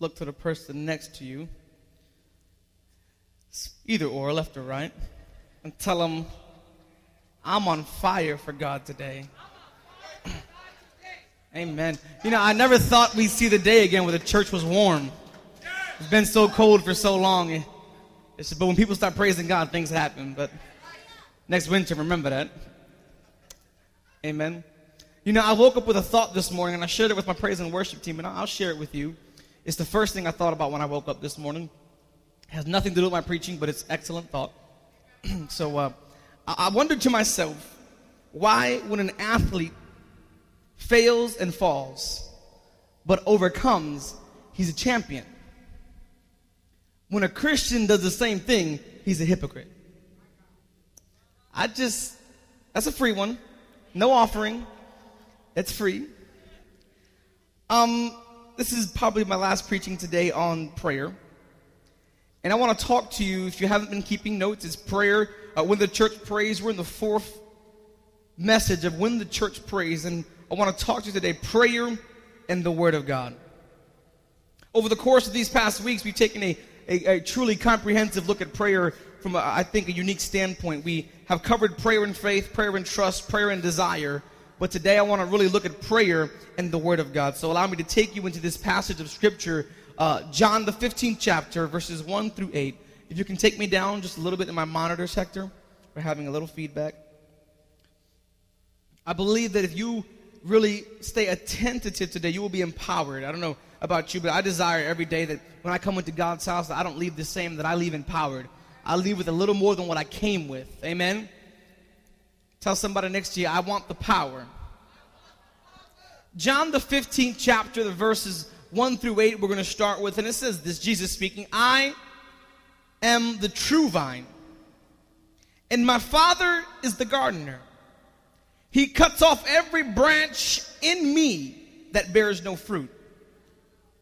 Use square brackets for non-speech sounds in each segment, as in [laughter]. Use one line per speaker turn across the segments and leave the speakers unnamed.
look to the person next to you, either or, left or right, and tell them, I'm on fire for God today. Amen. You know, I never thought we'd see the day again where the church was warm. It's been so cold for so long. It's, but when people start praising God, things happen. But next winter, remember that. Amen. You know, I woke up with a thought this morning, and I shared it with my praise and worship team, and I'll share it with you. It's the first thing I thought about when I woke up this morning. It has nothing to do with my preaching, but it's excellent thought. [clears throat] so uh, I wondered to myself, why when an athlete fails and falls, but overcomes, he's a champion? When a Christian does the same thing, he's a hypocrite. I just, that's a free one. No offering. It's free. Um, this is probably my last preaching today on prayer. And I want to talk to you, if you haven't been keeping notes, it's prayer. Uh, when the church prays, we're in the fourth message of when the church prays. And I want to talk to you today prayer and the Word of God. Over the course of these past weeks, we've taken a, a, a truly comprehensive look at prayer from, a, I think, a unique standpoint. We have covered prayer and faith, prayer and trust, prayer and desire. But today I want to really look at prayer and the Word of God. So allow me to take you into this passage of Scripture, uh, John the 15th chapter, verses 1 through 8. If you can take me down just a little bit in my monitor sector, we're having a little feedback. I believe that if you really stay attentive today, you will be empowered. I don't know about you, but I desire every day that when I come into God's house, that I don't leave the same, that I leave empowered. I leave with a little more than what I came with. Amen? Tell somebody next to you, I want the power. John the 15th chapter, the verses 1 through 8, we're going to start with, and it says this Jesus speaking, I am the true vine, and my Father is the gardener. He cuts off every branch in me that bears no fruit,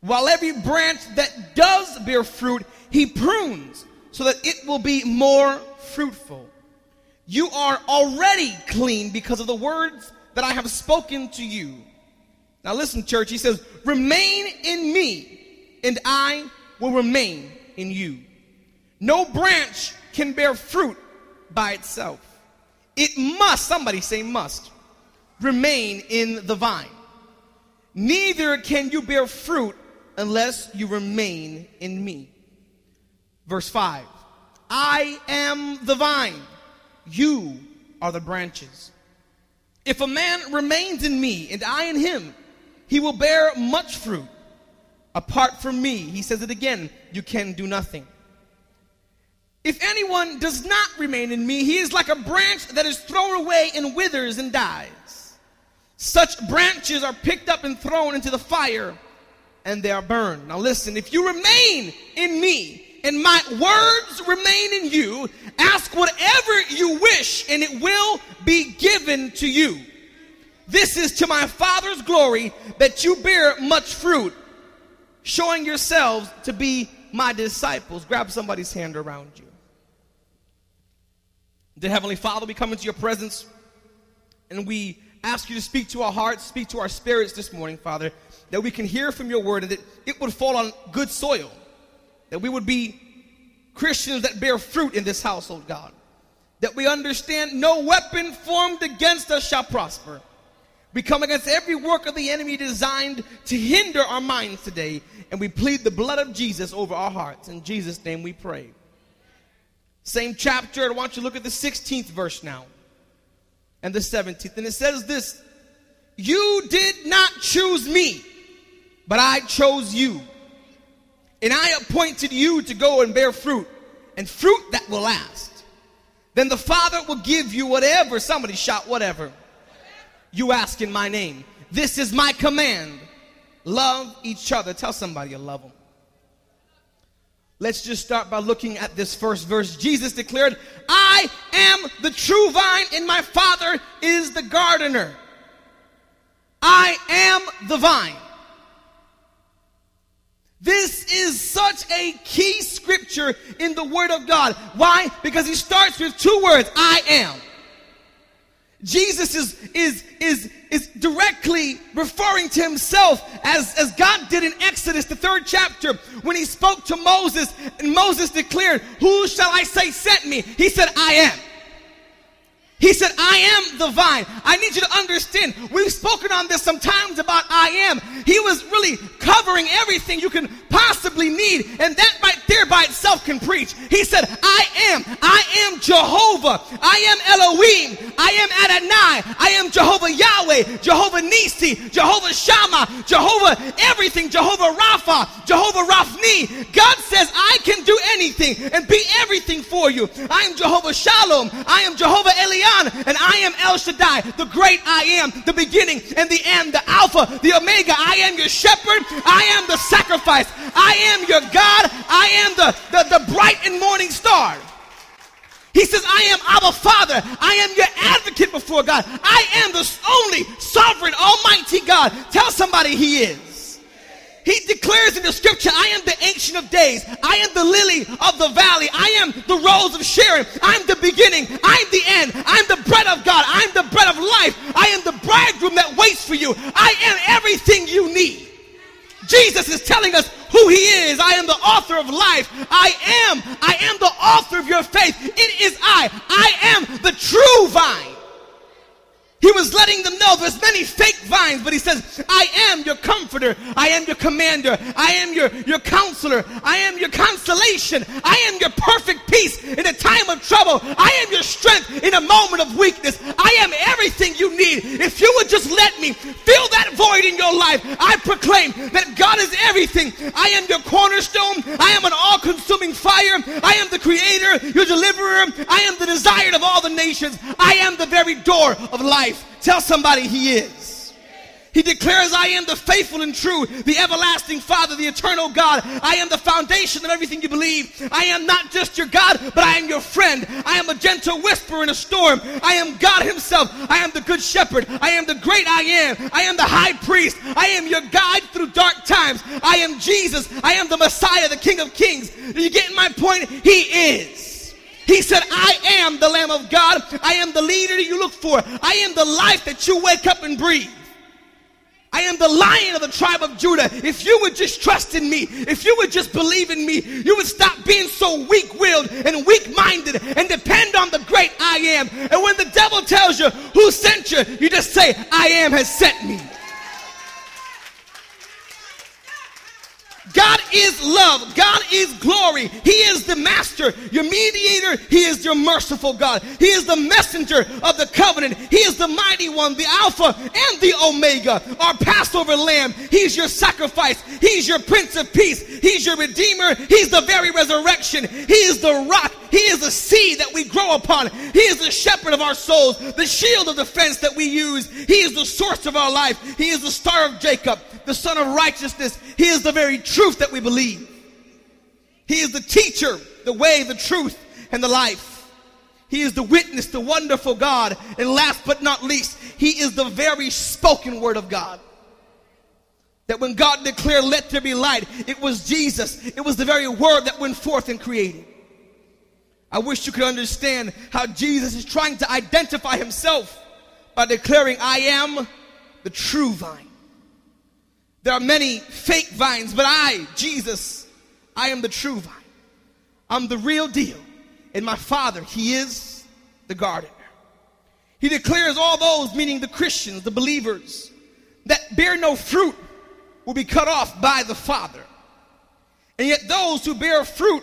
while every branch that does bear fruit, he prunes so that it will be more fruitful. You are already clean because of the words that I have spoken to you. Now, listen, church, he says, Remain in me, and I will remain in you. No branch can bear fruit by itself. It must, somebody say must, remain in the vine. Neither can you bear fruit unless you remain in me. Verse 5 I am the vine, you are the branches. If a man remains in me and I in him, he will bear much fruit. Apart from me, he says it again, you can do nothing. If anyone does not remain in me, he is like a branch that is thrown away and withers and dies. Such branches are picked up and thrown into the fire and they are burned. Now listen, if you remain in me and my words remain in you, ask whatever you wish and it will be given to you. This is to my Father's glory that you bear much fruit, showing yourselves to be my disciples. Grab somebody's hand around you. Dear Heavenly Father, we come into your presence and we ask you to speak to our hearts, speak to our spirits this morning, Father, that we can hear from your word and that it would fall on good soil that we would be Christians that bear fruit in this household, God. That we understand no weapon formed against us shall prosper. We come against every work of the enemy designed to hinder our minds today, and we plead the blood of Jesus over our hearts. In Jesus' name we pray. Same chapter, I want you to look at the 16th verse now and the 17th. And it says this You did not choose me, but I chose you and I appointed you to go and bear fruit, and fruit that will last. Then the Father will give you whatever, somebody shout whatever, you ask in my name. This is my command. Love each other. Tell somebody you love them. Let's just start by looking at this first verse. Jesus declared, I am the true vine, and my Father is the gardener. I am the vine. This is such a key scripture in the Word of God. Why? Because he starts with two words I am. Jesus is, is, is, is directly referring to himself as, as God did in Exodus, the third chapter, when he spoke to Moses and Moses declared, Who shall I say sent me? He said, I am. He said, I am the vine. I need you to understand. We've spoken on this sometimes about I am. He was really covering everything you can possibly need. And that right there by itself can preach. He said, I am. I am Jehovah. I am Elohim. I am Adonai. I am Jehovah Yahweh. Jehovah Nisi. Jehovah Shammah. Jehovah everything. Jehovah Rapha. Jehovah Raphni. God says, I can do anything and be everything for you. I am Jehovah Shalom. I am Jehovah And I am El Shaddai, the great I am, the beginning and the end, the Alpha, the Omega. I am your shepherd. I am the sacrifice. I am your God. I am the, the, the bright and morning star. He says, I am Abba Father. I am your advocate before God. I am the only sovereign, almighty God. Tell somebody he is. He declares in the scripture, I am the ancient of days. I am the lily of the valley. I am the rose of Sharon. I'm the beginning. I'm the end. I'm the bread of God. I'm the bread of life. I am the bridegroom that waits for you. I am everything you need. Jesus is telling us who he is. I am the author of life. I am. I am the author of your faith. It is I. I am the true vine. He was letting them know there's many fake vines, but he says, I am your comforter. I am your commander. I am your, your counselor. I am your consolation. I am your perfect peace in a time of trouble. I am your strength in a moment of weakness. I am everything you need. If you would just let me fill that void in your life, I proclaim that God is everything. I am your cornerstone. I am an all consuming fire. I am the creator, your deliverer. I am the desired of all the nations. I am the very door of life life. Tell somebody he is. He declares, I am the faithful and true, the everlasting Father, the eternal God. I am the foundation of everything you believe. I am not just your God, but I am your friend. I am a gentle whisper in a storm. I am God Himself. I am the good shepherd. I am the great I am. I am the high priest. I am your guide through dark times. I am Jesus. I am the Messiah, the King of Kings. Are you getting my point? He is. He said, I am the Lamb of God. I am the leader you look for. I am the life that you wake up and breathe. I am the lion of the tribe of Judah. If you would just trust in me, if you would just believe in me, you would stop being so weak willed and weak minded and depend on the great I am. And when the devil tells you who sent you, you just say, I am has sent me. God is love. God is glory. He is the master, your mediator. He is your merciful God. He is the messenger of the covenant. He is the mighty one, the Alpha and the Omega, our Passover lamb. He's your sacrifice. He's your Prince of Peace. He's your Redeemer. He's the very resurrection. He is the rock. He is the seed that we grow upon. He is the shepherd of our souls, the shield of defense that we use. He is the source of our life. He is the star of Jacob, the sun of righteousness. He is the very truth that we believe. He is the teacher, the way, the truth, and the life. He is the witness, the wonderful God. And last but not least, He is the very spoken word of God. That when God declared, let there be light, it was Jesus. It was the very word that went forth and created. I wish you could understand how Jesus is trying to identify himself by declaring, I am the true vine. There are many fake vines, but I, Jesus, I am the true vine. I'm the real deal. And my Father, He is the gardener. He declares all those, meaning the Christians, the believers, that bear no fruit will be cut off by the Father. And yet those who bear fruit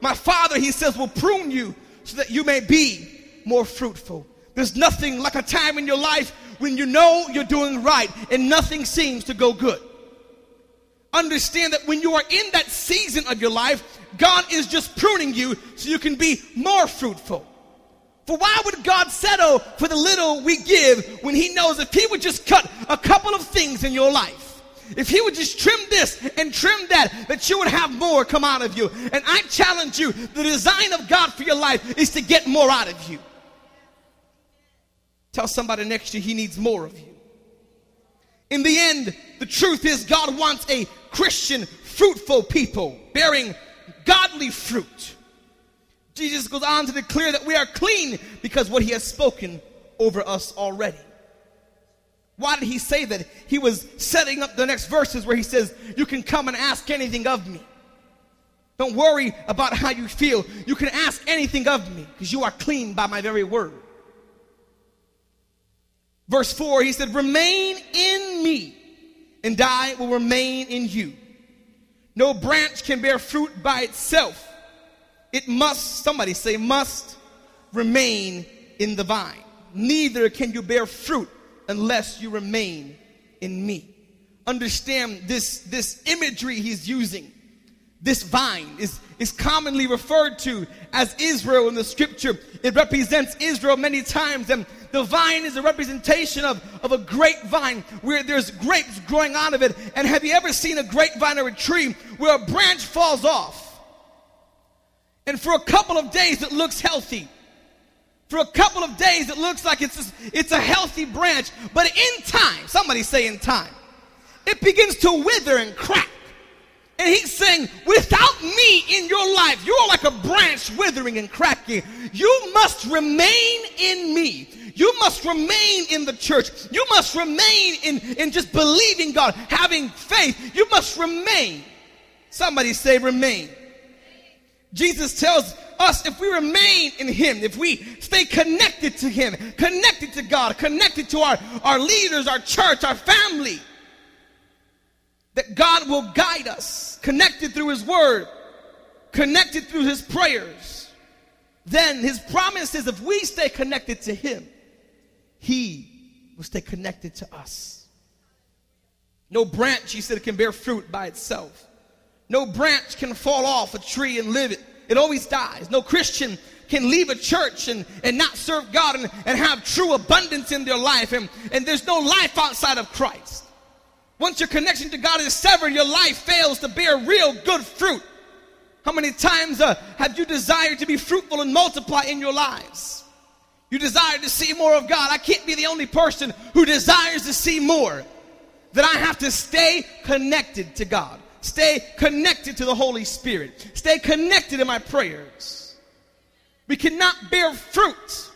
my Father, he says, will prune you so that you may be more fruitful. There's nothing like a time in your life when you know you're doing right and nothing seems to go good. Understand that when you are in that season of your life, God is just pruning you so you can be more fruitful. For why would God settle for the little we give when He knows if He would just cut a couple of things in your life? If he would just trim this and trim that, that you would have more come out of you. And I challenge you, the design of God for your life is to get more out of you. Tell somebody next to you he needs more of you. In the end, the truth is God wants a Christian, fruitful people bearing godly fruit. Jesus goes on to declare that we are clean because what he has spoken over us already. Why did he say that? He was setting up the next verses where he says, You can come and ask anything of me. Don't worry about how you feel. You can ask anything of me because you are clean by my very word. Verse 4, he said, Remain in me, and I will remain in you. No branch can bear fruit by itself. It must, somebody say, must remain in the vine. Neither can you bear fruit unless you remain in me. Understand this, this imagery he's using. This vine is, is commonly referred to as Israel in the scripture. It represents Israel many times, and the vine is a representation of, of a grapevine where there's grapes growing out of it. And have you ever seen a grapevine or a tree where a branch falls off? And for a couple of days it looks healthy. For a couple of days, it looks like it's, it's a healthy branch, but in time, somebody say in time, it begins to wither and crack. And he's saying, in your life, you're like a branch withering and cracking. You must remain in me. You must remain in the church. You must remain in, in just believing God, having faith. You must remain. Somebody say remain. Jesus tells us if we remain in Him, if we stay connected to Him, connected to God, connected to our, our leaders, our church, our family, that God will guide us, connected through His Word, connected through His prayers. Then His promise is if we stay connected to Him, He will stay connected to us. No branch, He said, can bear fruit by itself. No branch can fall off a tree and live it it always dies. No Christian can leave a church and, and not serve God and, and have true abundance in their life. And, and there's no life outside of Christ. Once your connection to God is severed, your life fails to bear real good fruit. How many times uh, have you desired to be fruitful and multiply in your lives? You desire to see more of God. I can't be the only person who desires to see more. That I have to stay connected to God. Stay connected to the Holy Spirit. Stay connected in my prayers. We cannot bear fruit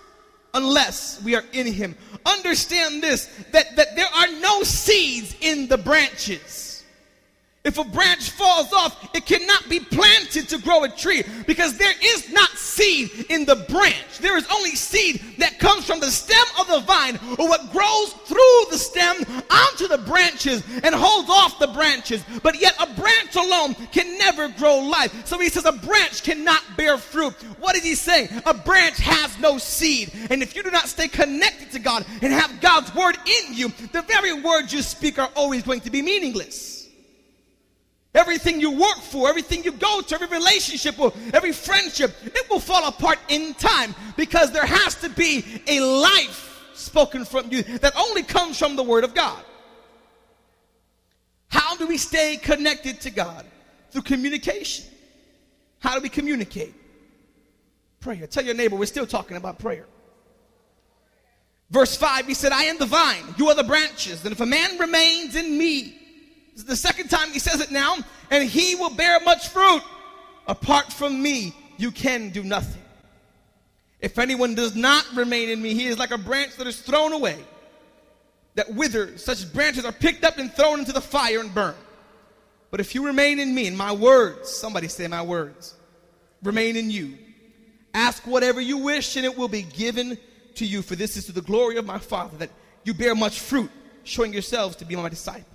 unless we are in Him. Understand this that, that there are no seeds in the branches. If a branch falls off, it cannot be planted to grow a tree because there is not seed in the branch. There is only seed that comes from the stem of the vine or what grows through the stem onto the branches and holds off the branches. But yet a branch alone can never grow life. So he says a branch cannot bear fruit. What is he saying? A branch has no seed. And if you do not stay connected to God and have God's word in you, the very words you speak are always going to be meaningless. Everything you work for, everything you go to, every relationship, or every friendship, it will fall apart in time because there has to be a life spoken from you that only comes from the Word of God. How do we stay connected to God? Through communication. How do we communicate? Prayer. Tell your neighbor, we're still talking about prayer. Verse 5, he said, I am the vine, you are the branches, and if a man remains in me, the second time he says it now. And he will bear much fruit. Apart from me, you can do nothing. If anyone does not remain in me, he is like a branch that is thrown away, that withers. Such branches are picked up and thrown into the fire and burned. But if you remain in me, and my words, somebody say my words, remain in you. Ask whatever you wish, and it will be given to you. For this is to the glory of my Father, that you bear much fruit, showing yourselves to be my disciples.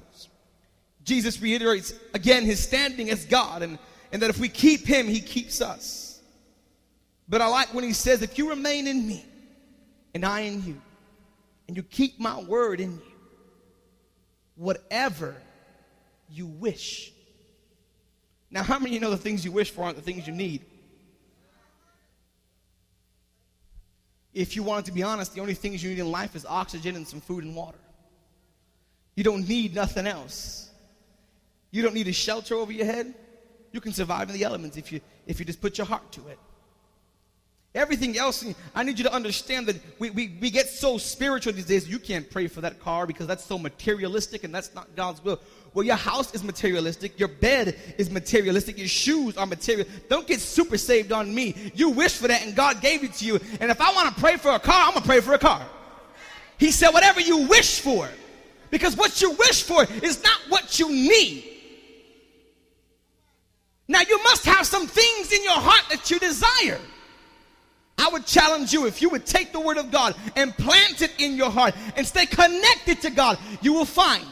Jesus reiterates again his standing as God and, and that if we keep him, he keeps us. But I like when he says, if you remain in me and I in you, and you keep my word in you, whatever you wish. Now, how many of you know the things you wish for aren't the things you need? If you want to be honest, the only things you need in life is oxygen and some food and water. You don't need nothing else. You don't need a shelter over your head. You can survive in the elements if you if you just put your heart to it. Everything else, I need you to understand that we, we, we get so spiritual these days, you can't pray for that car because that's so materialistic and that's not God's will. Well, your house is materialistic, your bed is materialistic, your shoes are material. Don't get super saved on me. You wish for that and God gave it to you. And if I want to pray for a car, I'm going to pray for a car. He said, whatever you wish for, Because what you wish for is not what you need. Now, you must have some things in your heart that you desire. I would challenge you if you would take the Word of God and plant it in your heart and stay connected to God, you will find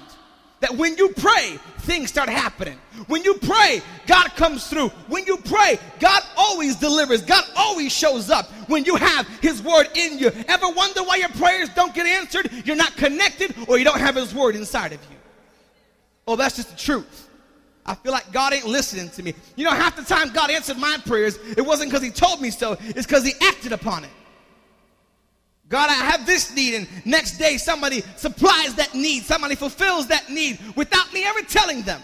that when you pray, things start happening. When you pray, God comes through. When you pray, God always delivers. God always shows up when you have His Word in you. Ever wonder why your prayers don't get answered? You're not connected or you don't have His Word inside of you. Oh, that's just the truth. I feel like God ain't listening to me. You know, half the time God answered my prayers, it wasn't because He told me so, it's because He acted upon it. God, I have this need, and next day somebody supplies that need, somebody fulfills that need without me ever telling them.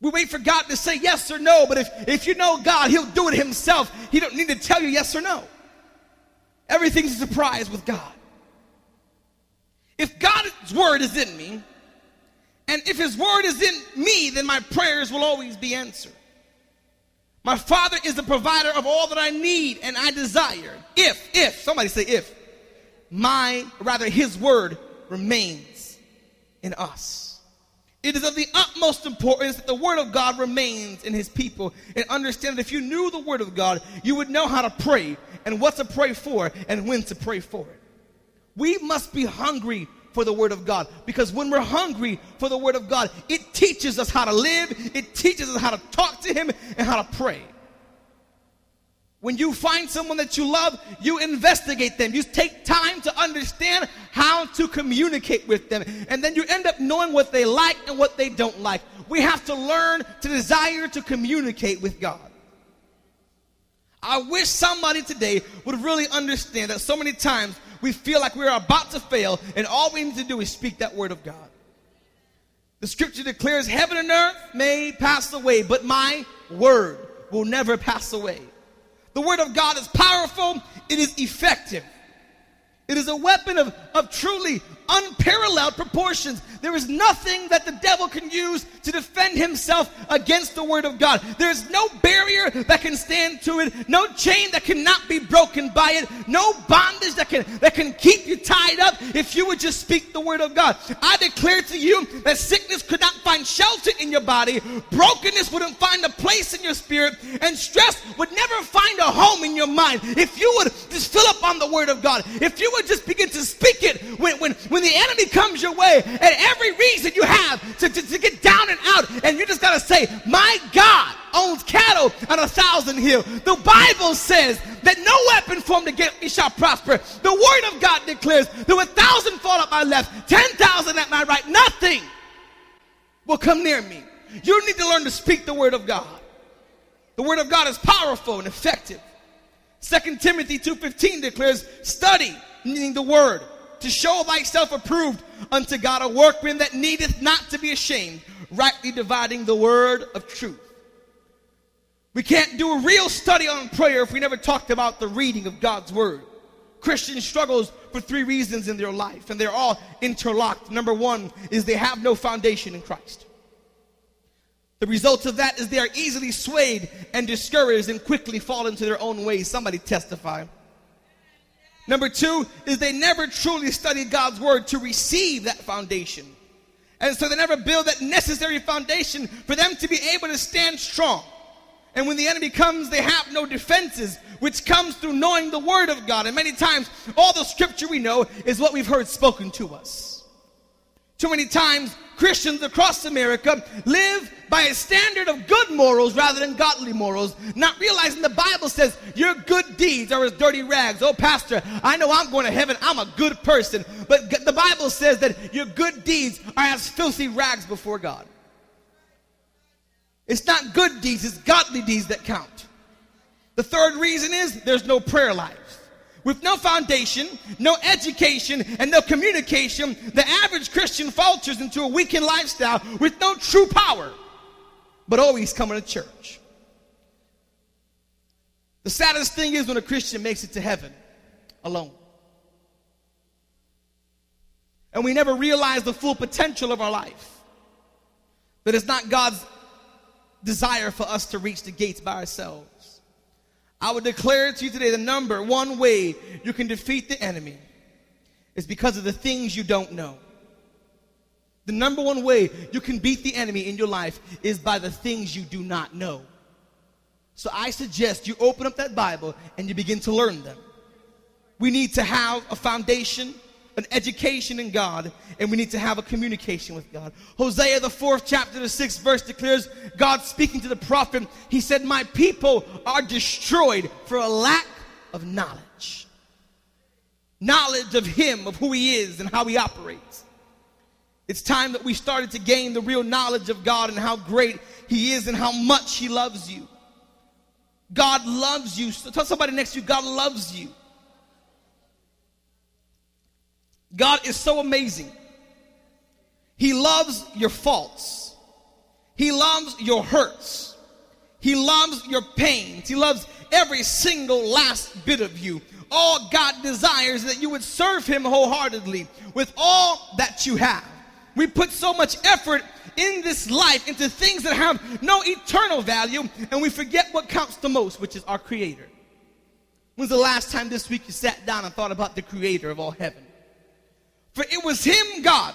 We wait for God to say yes or no, but if, if you know God, He'll do it Himself. He don't need to tell you yes or no. Everything's a surprise with God. If God's word is in me, and if His word is in me, then my prayers will always be answered. My Father is the provider of all that I need and I desire. If, if, somebody say if, my, rather His word remains in us. It is of the utmost importance that the Word of God remains in His people. And understand that if you knew the Word of God, you would know how to pray and what to pray for and when to pray for it. We must be hungry for the Word of God. Because when we're hungry for the Word of God, it teaches us how to live, it teaches us how to talk to Him, and how to pray. When you find someone that you love, you investigate them. You take time to understand how to communicate with them. And then you end up knowing what they like and what they don't like. We have to learn to desire to communicate with God. I wish somebody today would really understand that so many times we feel like we're about to fail, and all we need to do is speak that word of God. The scripture declares, Heaven and earth may pass away, but my word will never pass away. The word of God is powerful, it is effective. It is a weapon of, of truly unparalleled proportions. There is nothing that the devil can use to defend himself against the word of God. There is no barrier that can stand to it, no chain that cannot be broken by it, no bondage that can that can keep you tied up if you would just speak the word of God. I declare to you that sickness could not find shelter in your body, brokenness wouldn't find a place in your spirit, and stress would never find a home in your mind. If you would just fill up on the word of God, if you would just begin to speak it when when, when the enemy comes your way, and every reason you have to, to, to get down and out, and you just gotta say, My God owns cattle on a thousand hills. The Bible says that no weapon formed against me shall prosper. The word of God declares that a thousand fall at my left, ten thousand at my right, nothing will come near me. You need to learn to speak the word of God. The word of God is powerful and effective. 2 Timothy 2:15 declares, "Study, meaning the word, to show thyself approved unto God, a workman that needeth not to be ashamed, rightly dividing the word of truth. We can't do a real study on prayer if we never talked about the reading of God's word. Christian struggles for three reasons in their life, and they're all interlocked. Number one is they have no foundation in Christ. The result of that is they are easily swayed and discouraged and quickly fall into their own ways. Somebody testify. Number two is they never truly studied God's word to receive that foundation. And so they never build that necessary foundation for them to be able to stand strong. And when the enemy comes, they have no defenses, which comes through knowing the word of God. And many times, all the scripture we know is what we've heard spoken to us. Too many times, Christians across America live by a standard of good morals rather than godly morals, not realizing the Bible says your good deeds are as dirty rags. Oh, Pastor, I know I'm going to heaven. I'm a good person. But the Bible says that your good deeds are as filthy rags before God. It's not good deeds, it's godly deeds that count. The third reason is there's no prayer life. With no foundation, no education, and no communication, the average Christian falters into a weakened lifestyle with no true power, but always coming to church. The saddest thing is when a Christian makes it to heaven alone. And we never realize the full potential of our life. That it's not God's desire for us to reach the gates by ourselves. I would declare to you today the number one way you can defeat the enemy is because of the things you don't know. The number one way you can beat the enemy in your life is by the things you do not know. So I suggest you open up that Bible and you begin to learn them. We need to have a foundation, an education in God, and we need to have a communication with God. Hosea, the fourth chapter, the sixth verse declares God speaking to the prophet, He said, My people are destroyed for a lack of knowledge. Knowledge of Him, of who He is, and how He operates. It's time that we started to gain the real knowledge of God and how great He is and how much He loves you. God loves you. So tell somebody next to you, God loves you. God is so amazing. He loves your faults. He loves your hurts. He loves your pains. He loves every single last bit of you. All God desires is that you would serve Him wholeheartedly with all that you have. We put so much effort in this life into things that have no eternal value, and we forget what counts the most, which is our Creator. When's the last time this week you sat down and thought about the Creator of all heaven? For it was Him, God,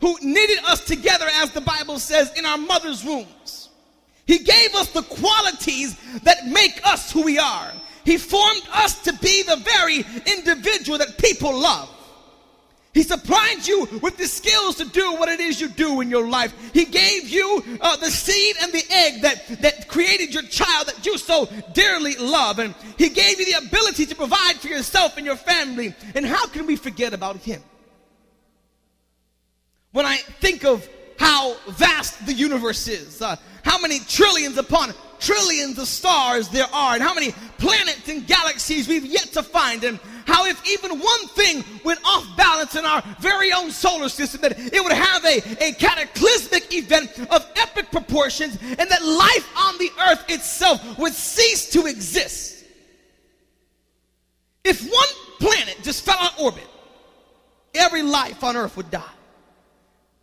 who knitted us together, as the Bible says, in our mother's wombs. He gave us the qualities that make us who we are. He formed us to be the very individual that people love. He supplied you with the skills to do what it is you do in your life. He gave you uh, the seed and the egg that, that created your child that you so dearly love. And He gave you the ability to provide for yourself and your family. And how can we forget about Him? When I think of how vast the universe is, uh, how many trillions upon trillions of stars there are, and how many planets and galaxies we've yet to find, and how if even one thing went off balance in our very own solar system, that it would have a, a cataclysmic event of epic proportions, and that life on the earth itself would cease to exist. If one planet just fell out of orbit, every life on earth would die.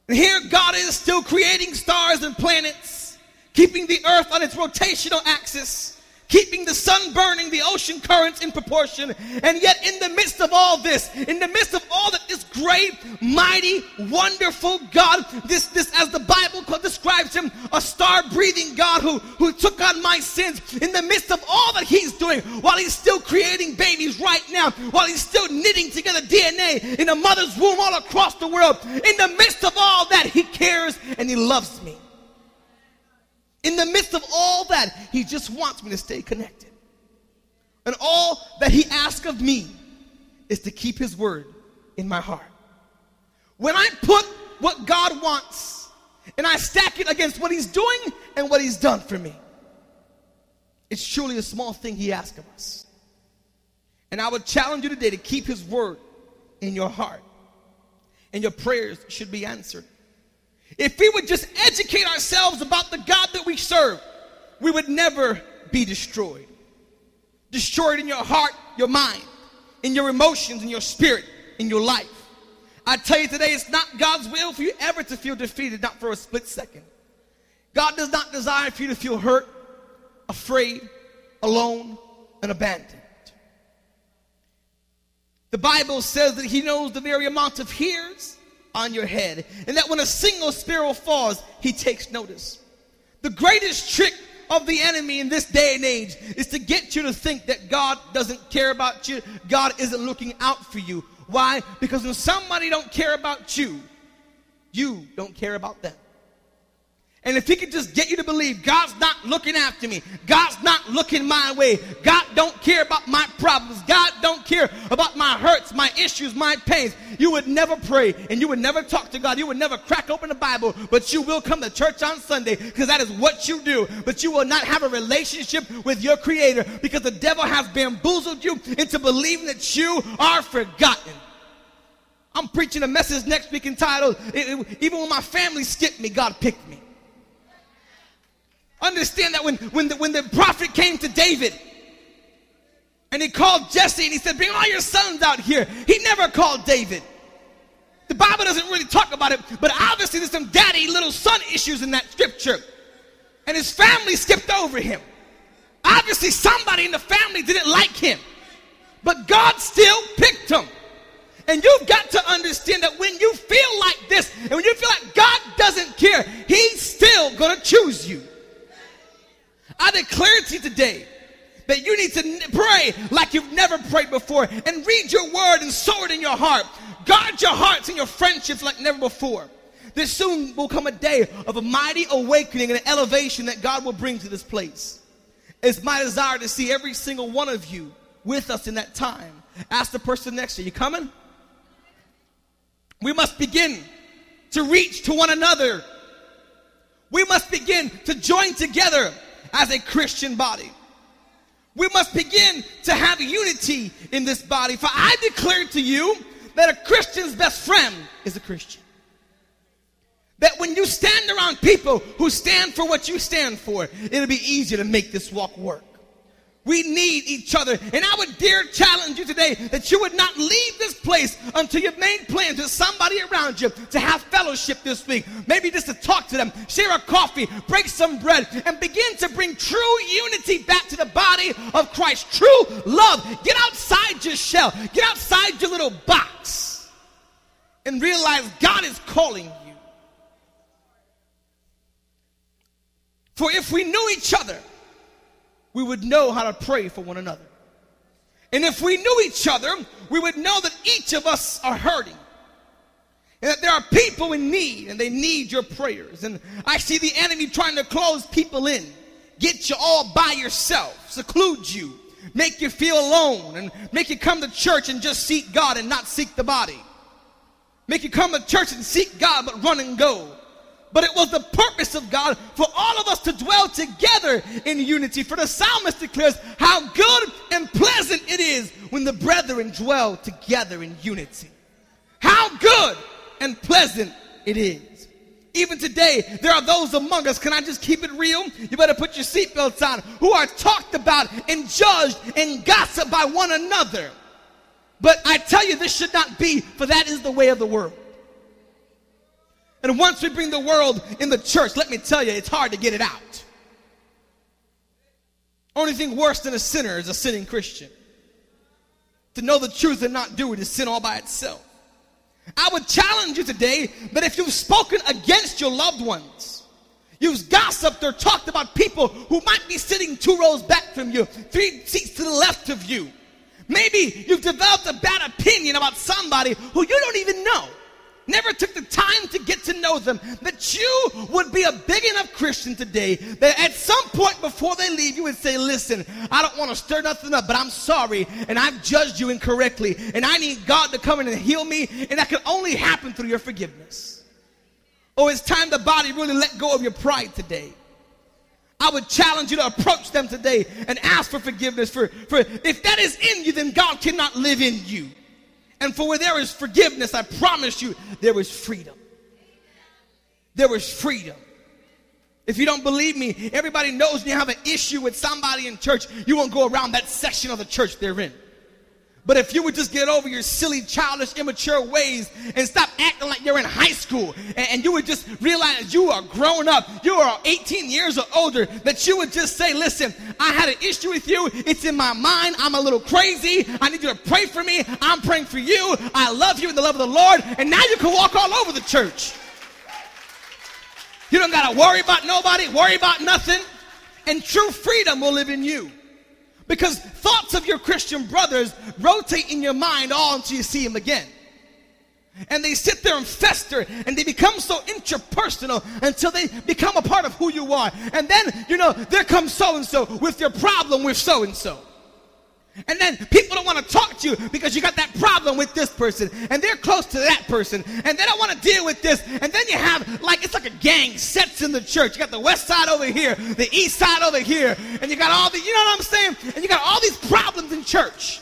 And here God is still creating stars and planets, keeping the earth on its rotational axis, keeping the sun burning, the ocean currents in proportion. And yet, in the midst of all this, in the midst of all that this great, mighty, wonderful God, this, this as the Bible describes him, a star breathing God who, who took on my sins, in the midst of all that he's doing, while he's still creating babies right now, while he's still knitting together DNA in a mother's womb all across the world, in the midst of all that, he cares and he loves me. In the midst of all that, he just wants me to stay connected. And all that he asks of me is to keep his word in my heart. When I put what God wants and I stack it against what he's doing and what he's done for me, it's truly a small thing he asks of us. And I would challenge you today to keep his word in your heart. And your prayers should be answered. If we would just educate ourselves about the God that we serve, we would never be destroyed. Destroyed in your heart, your mind, in your emotions, in your spirit, in your life. I tell you today, it's not God's will for you ever to feel defeated, not for a split second. God does not desire for you to feel hurt, afraid, alone, and abandoned. The Bible says that He knows the very amount of hairs on your head, and that when a single sparrow falls, He takes notice. The greatest trick of the enemy in this day and age is to get you to think that God doesn't care about you, God isn't looking out for you. Why? Because when somebody don't care about you, you don't care about them. And if he could just get you to believe God's not looking after me, God's not looking my way, God don't care about my problems, God don't care about my hurts, my issues, my pains, you would never pray and you would never talk to God. You would never crack open the Bible, but you will come to church on Sunday because that is what you do. But you will not have a relationship with your Creator because the devil has bamboozled you into believing that you are forgotten. I'm preaching a message next week entitled, Even when my family skipped me, God picked me. Understand that when, when, the, when the prophet came to David and he called Jesse and he said, Bring all your sons out here, he never called David. The Bible doesn't really talk about it, but obviously there's some daddy little son issues in that scripture. And his family skipped over him. Obviously, somebody in the family didn't like him, but God still picked him. And you've got to understand that when you feel like this, and when you feel like God doesn't care, He's still going to choose you need to pray like you've never prayed before and read your word and sow it in your heart. Guard your hearts and your friendships like never before. There soon will come a day of a mighty awakening and an elevation that God will bring to this place. It's my desire to see every single one of you with us in that time. Ask the person next to you, you coming? We must begin to reach to one another. We must begin to join together as a Christian body. We must begin to have unity in this body. For I declare to you that a Christian's best friend is a Christian. That when you stand around people who stand for what you stand for, it'll be easier to make this walk work. We need each other. And I would dare challenge you today that you would not leave this place until you've made plans with somebody around you to have fellowship this week. Maybe just to talk to them, share a coffee, break some bread, and begin to bring true unity back to the body of Christ. True love. Get outside your shell, get outside your little box, and realize God is calling you. For if we knew each other, we would know how to pray for one another. And if we knew each other, we would know that each of us are hurting. And that there are people in need and they need your prayers. And I see the enemy trying to close people in, get you all by yourself, seclude you, make you feel alone, and make you come to church and just seek God and not seek the body. Make you come to church and seek God but run and go but it was the purpose of God for all of us to dwell together in unity. For the psalmist declares how good and pleasant it is when the brethren dwell together in unity. How good and pleasant it is. Even today, there are those among us, can I just keep it real? You better put your seatbelts on, who are talked about and judged and gossiped by one another. But I tell you, this should not be, for that is the way of the world. And once we bring the world in the church, let me tell you, it's hard to get it out. Only thing worse than a sinner is a sinning Christian. To know the truth and not do it is sin all by itself. I would challenge you today that if you've spoken against your loved ones, you've gossiped or talked about people who might be sitting two rows back from you, three seats to the left of you, maybe you've developed a bad opinion about somebody who you don't even know never took the time to get to know them, that you would be a big enough Christian today that at some point before they leave, you would say, Listen, I don't want to stir nothing up, but I'm sorry, and I've judged you incorrectly, and I need God to come in and heal me, and that can only happen through your forgiveness. Oh, it's time the body really let go of your pride today. I would challenge you to approach them today and ask for forgiveness. For, for if that is in you, then God cannot live in you. And for where there is forgiveness, I promise you, there is freedom. There is freedom. If you don't believe me, everybody knows when you have an issue with somebody in church, you won't go around that section of the church they're in. But if you would just get over your silly, childish, immature ways and stop acting like you're in high school, and, and, you would just realize you are grown up, you are 18 years or older, that you would just say, Listen, I had an issue with you. It's in my mind. I'm a little crazy. I need you to pray for me. I'm praying for you. I love you in the love of the Lord. And now you can walk all over the church. You don't got to worry about nobody, worry about nothing. And true freedom will live in you. Because thoughts of your Christian brothers rotate in your mind all until you see them again. And they sit there and fester and they become so interpersonal until they become a part of who you are. And then, you know, there comes so and so with your problem with so and so. And then people don't want to talk to you because you got that problem with this person and they're close to that person and they don't want to deal with this. And then you have like it's like a gang sets in the church. You got the west side over here, the east side over here, and you got all the you know what I'm saying? And you got all these problems in church.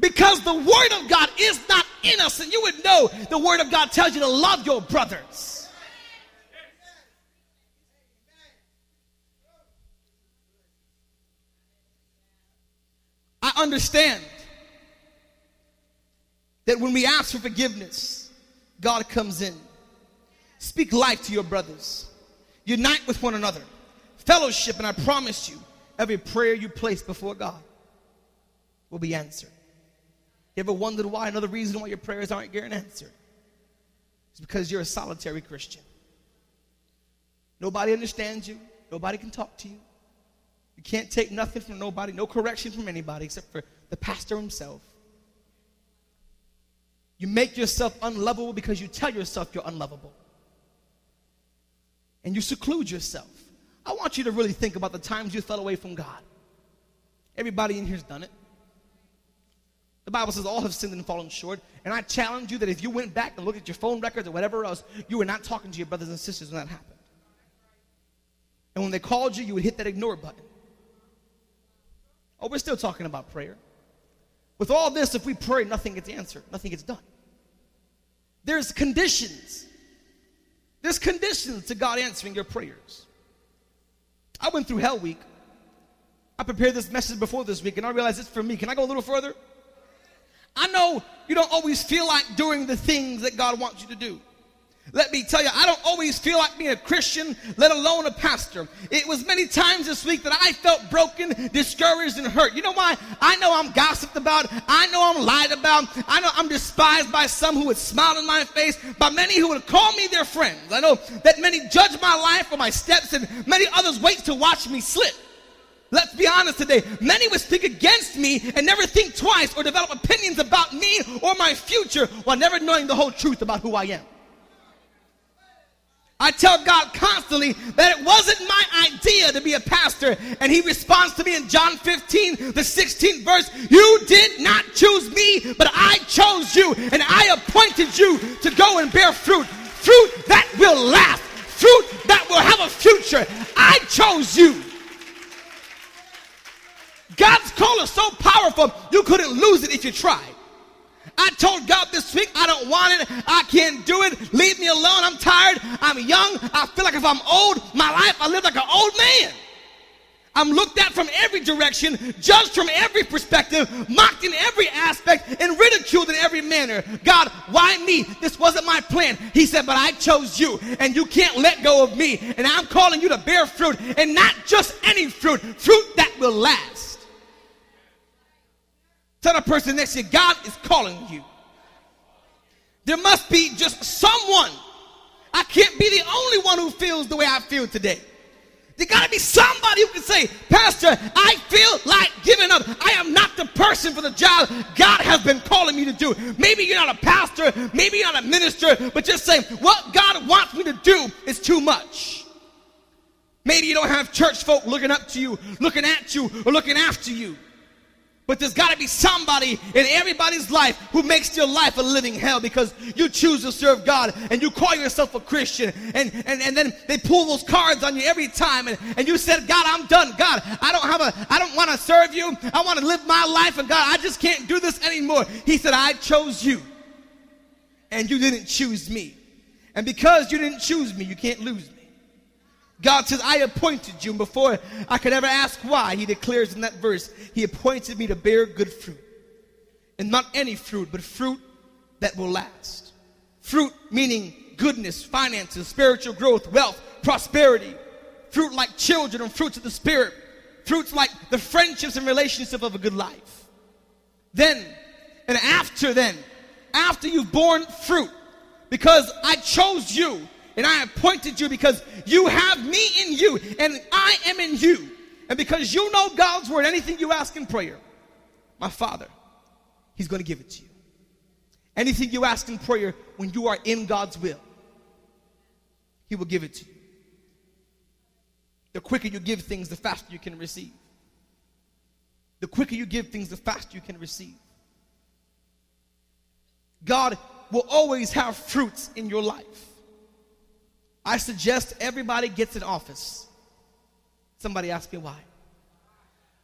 Because the word of God is not in us, and you would know the word of God tells you to love your brothers. I understand that when we ask for forgiveness, God comes in. Speak life to your brothers. Unite with one another. Fellowship, and I promise you, every prayer you place before God will be answered. You ever wondered why? Another reason why your prayers aren't getting answered. It's because you're a solitary Christian. Nobody understands you. Nobody can talk to you. You can't take nothing from nobody, no correction from anybody except for the pastor himself. You make yourself unlovable because you tell yourself you're unlovable. And you seclude yourself. I want you to really think about the times you fell away from God. Everybody in here's done it. The Bible says all have sinned and fallen short. And I challenge you that if you went back and looked at your phone records or whatever else, you were not talking to your brothers and sisters when that happened. And when they called you, you would hit that ignore button. Oh, we're still talking about prayer. With all this, if we pray, nothing gets answered, nothing gets done. There's conditions. There's conditions to God answering your prayers. I went through Hell Week. I prepared this message before this week, and I realized it's for me. Can I go a little further? I know you don't always feel like doing the things that God wants you to do. Let me tell you, I don't always feel like being a Christian, let alone a pastor. It was many times this week that I felt broken, discouraged, and hurt. You know why? I know I'm gossiped about. I know I'm lied about. I know I'm despised by some who would smile in my face, by many who would call me their friends. I know that many judge my life or my steps, and many others wait to watch me slip. Let's be honest today. Many would speak against me and never think twice or develop opinions about me or my future while never knowing the whole truth about who I am. I tell God constantly that it wasn't my idea to be a pastor. And he responds to me in John 15, the 16th verse, You did not choose me, but I chose you, and I appointed you to go and bear fruit. Fruit that will last, fruit that will have a future. I chose you. God's call is so powerful, you couldn't lose it if you tried. I told God this week, I don't want it. I can't do it. Leave me alone. I'm tired. I'm young. I feel like if I'm old, my life, I live like an old man. I'm looked at from every direction, judged from every perspective, mocked in every aspect, and ridiculed in every manner. God, why me? This wasn't my plan. He said, but I chose you, and you can't let go of me. And I'm calling you to bear fruit, and not just any fruit, fruit that will last. Tell the person next to you, God is calling you. There must be just someone. I can't be the only one who feels the way I feel today. There got to be somebody who can say, Pastor, I feel like giving up. I am not the person for the job God has been calling me to do. Maybe you're not a pastor, maybe you're not a minister, but just saying, what God wants me to do is too much. Maybe you don't have church folk looking up to you, looking at you, or looking after you. But there's got to be somebody in everybody's life who makes your life a living hell because you choose to serve God and you call yourself a Christian. And, and, and then they pull those cards on you every time. And, and you said, God, I'm done. God, I don't have a, I don't want to serve you. I want to live my life. And God, I just can't do this anymore. He said, I chose you. And you didn't choose me. And because you didn't choose me, you can't lose me. God says, I appointed you. And before I could ever ask why, he declares in that verse, he appointed me to bear good fruit. And not any fruit, but fruit that will last. Fruit meaning goodness, finances, spiritual growth, wealth, prosperity. Fruit like children and fruits of the Spirit. Fruits like the friendships and relationship of a good life. Then, and after then, after you've borne fruit, because I chose you and I appointed you because you have me in you and I am in you. And because you know God's word, anything you ask in prayer, my Father, He's going to give it to you. Anything you ask in prayer when you are in God's will, He will give it to you. The quicker you give things, the faster you can receive. The quicker you give things, the faster you can receive. God will always have fruits in your life. I suggest everybody gets an office. Somebody asked me why.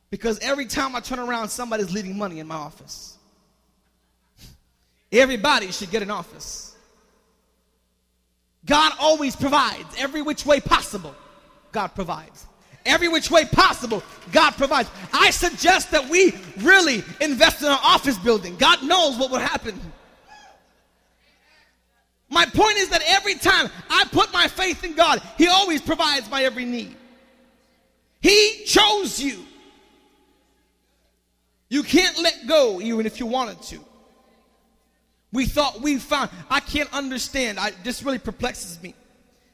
Because every time I turn around, somebody's leaving money in my office. Everybody should get an office. God always provides every which way possible. God provides. Every which way possible, God provides. I suggest that we really invest in an office building. God knows what will happen my point is that every time I put my faith in God, He always provides my every need. He chose you. You can't let go even if you wanted to. We thought we found, I can't understand. I, this really perplexes me.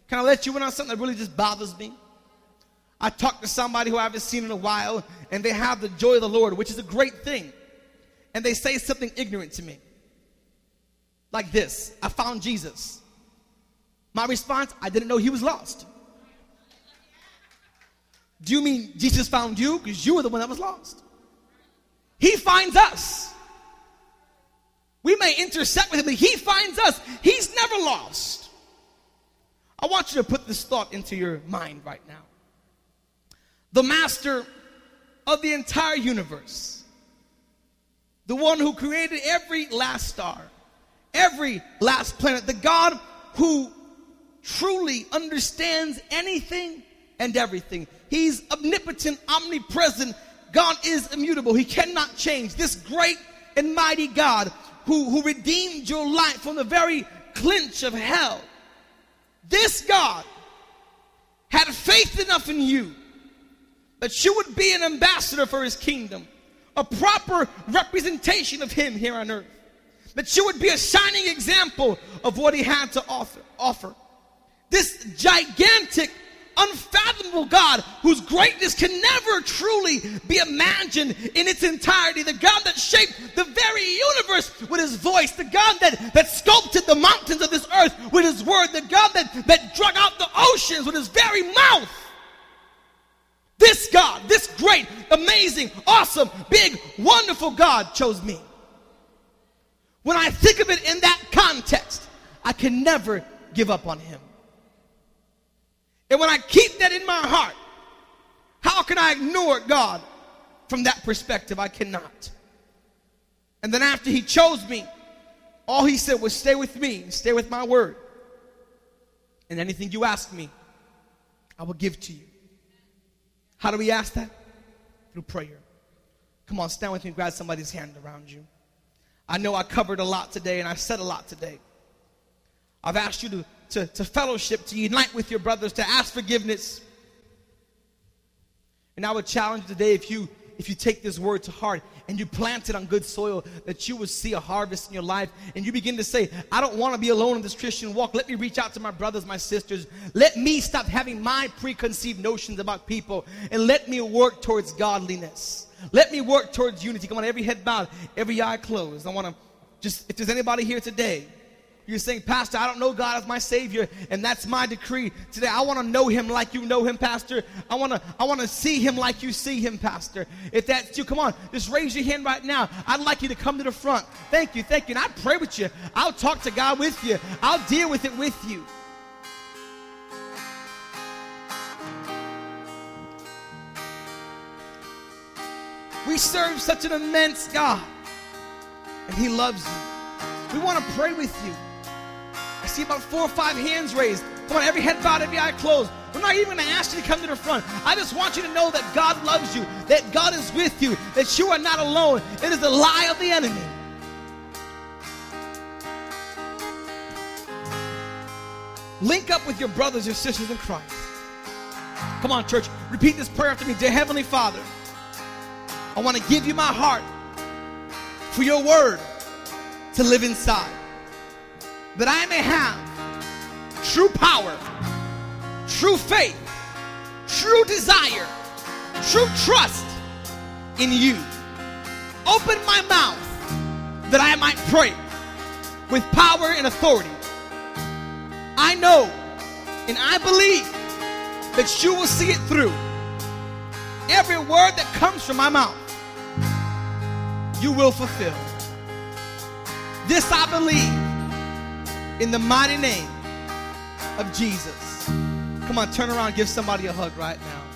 Can I let you in on something that really just bothers me? I talk to somebody who I haven't seen in a while, and they have the joy of the Lord, which is a great thing. And they say something ignorant to me. Like this I found Jesus. My response, I didn't know he was lost. Do you mean Jesus found you? Because you were the one that was lost. He finds us. We may intersect with him, but he finds us. He's never lost. I want you to put this thought into your mind right now. The master of the entire universe, the one who created every last star, every last planet, the God who truly understands anything and everything. He's omnipotent, omnipresent. God is immutable. He cannot change. This great and mighty God who, who redeemed your life from the very clinch of hell. This God had faith enough in you that you would be an ambassador for his kingdom, a proper representation of him here on earth, that you would be a shining example of what he had to offer. offer. This gigantic unfathomable God whose greatness can never truly be imagined in its entirety. The God that shaped the very universe with his voice. The God that, that sculpted the mountains of this earth with his word. The God that, that drug out the oceans with his very mouth. This God, this great, amazing, awesome, big, wonderful God chose me. When I think of it in that context, I can never give up on him. And when I keep that in my heart, how can I ignore God from that perspective? I cannot. And then after he chose me, all he said was, Stay with me, stay with my word. And anything you ask me, I will give to you. How do we ask that? Through prayer. Come on, stand with me, grab somebody's hand around you. I know I covered a lot today and I said a lot today. I've asked you to to, to fellowship, to unite with your brothers, to ask forgiveness. And I would challenge today if you if you take this word to heart and you plant it on good soil, that you will see a harvest in your life. And you begin to say, I don't want to be alone in this Christian walk. Let me reach out to my brothers, my sisters. Let me stop having my preconceived notions about people and let me work towards godliness. Let me work towards unity. Come on, every head bowed, every eye closed. I want to just, if there's anybody here today you're saying, Pastor, I don't know God as my Savior, and that's my decree today. I want to know Him like you know Him, Pastor. I want to, I want to see Him like you see Him, Pastor. If that's you, come on, just raise your hand right now. I'd like you to come to the front. Thank you, thank you. And I pray with you. I'll talk to God with you. I'll deal with it with you. We serve such an immense God, and He loves you. We want to pray with you. I see about four or five hands raised. Come on, every head bowed, every eye closed. We're not even going to ask you to come to the front. I just want you to know that God loves you, that God is with you, that you are not alone. It is the lie of the enemy. Link up with your brothers and sisters in Christ. Come on, church. Repeat this prayer after me. Dear Heavenly Father, I want to give you my heart for your word to live inside that I may have true power, true faith, true desire, true trust in you. Open my mouth that I might pray with power and authority. I know and I believe that you will see it through. Every word that comes from my mouth, you will fulfill. This I believe in the mighty name of Jesus. Come on, turn around, give somebody a hug right now.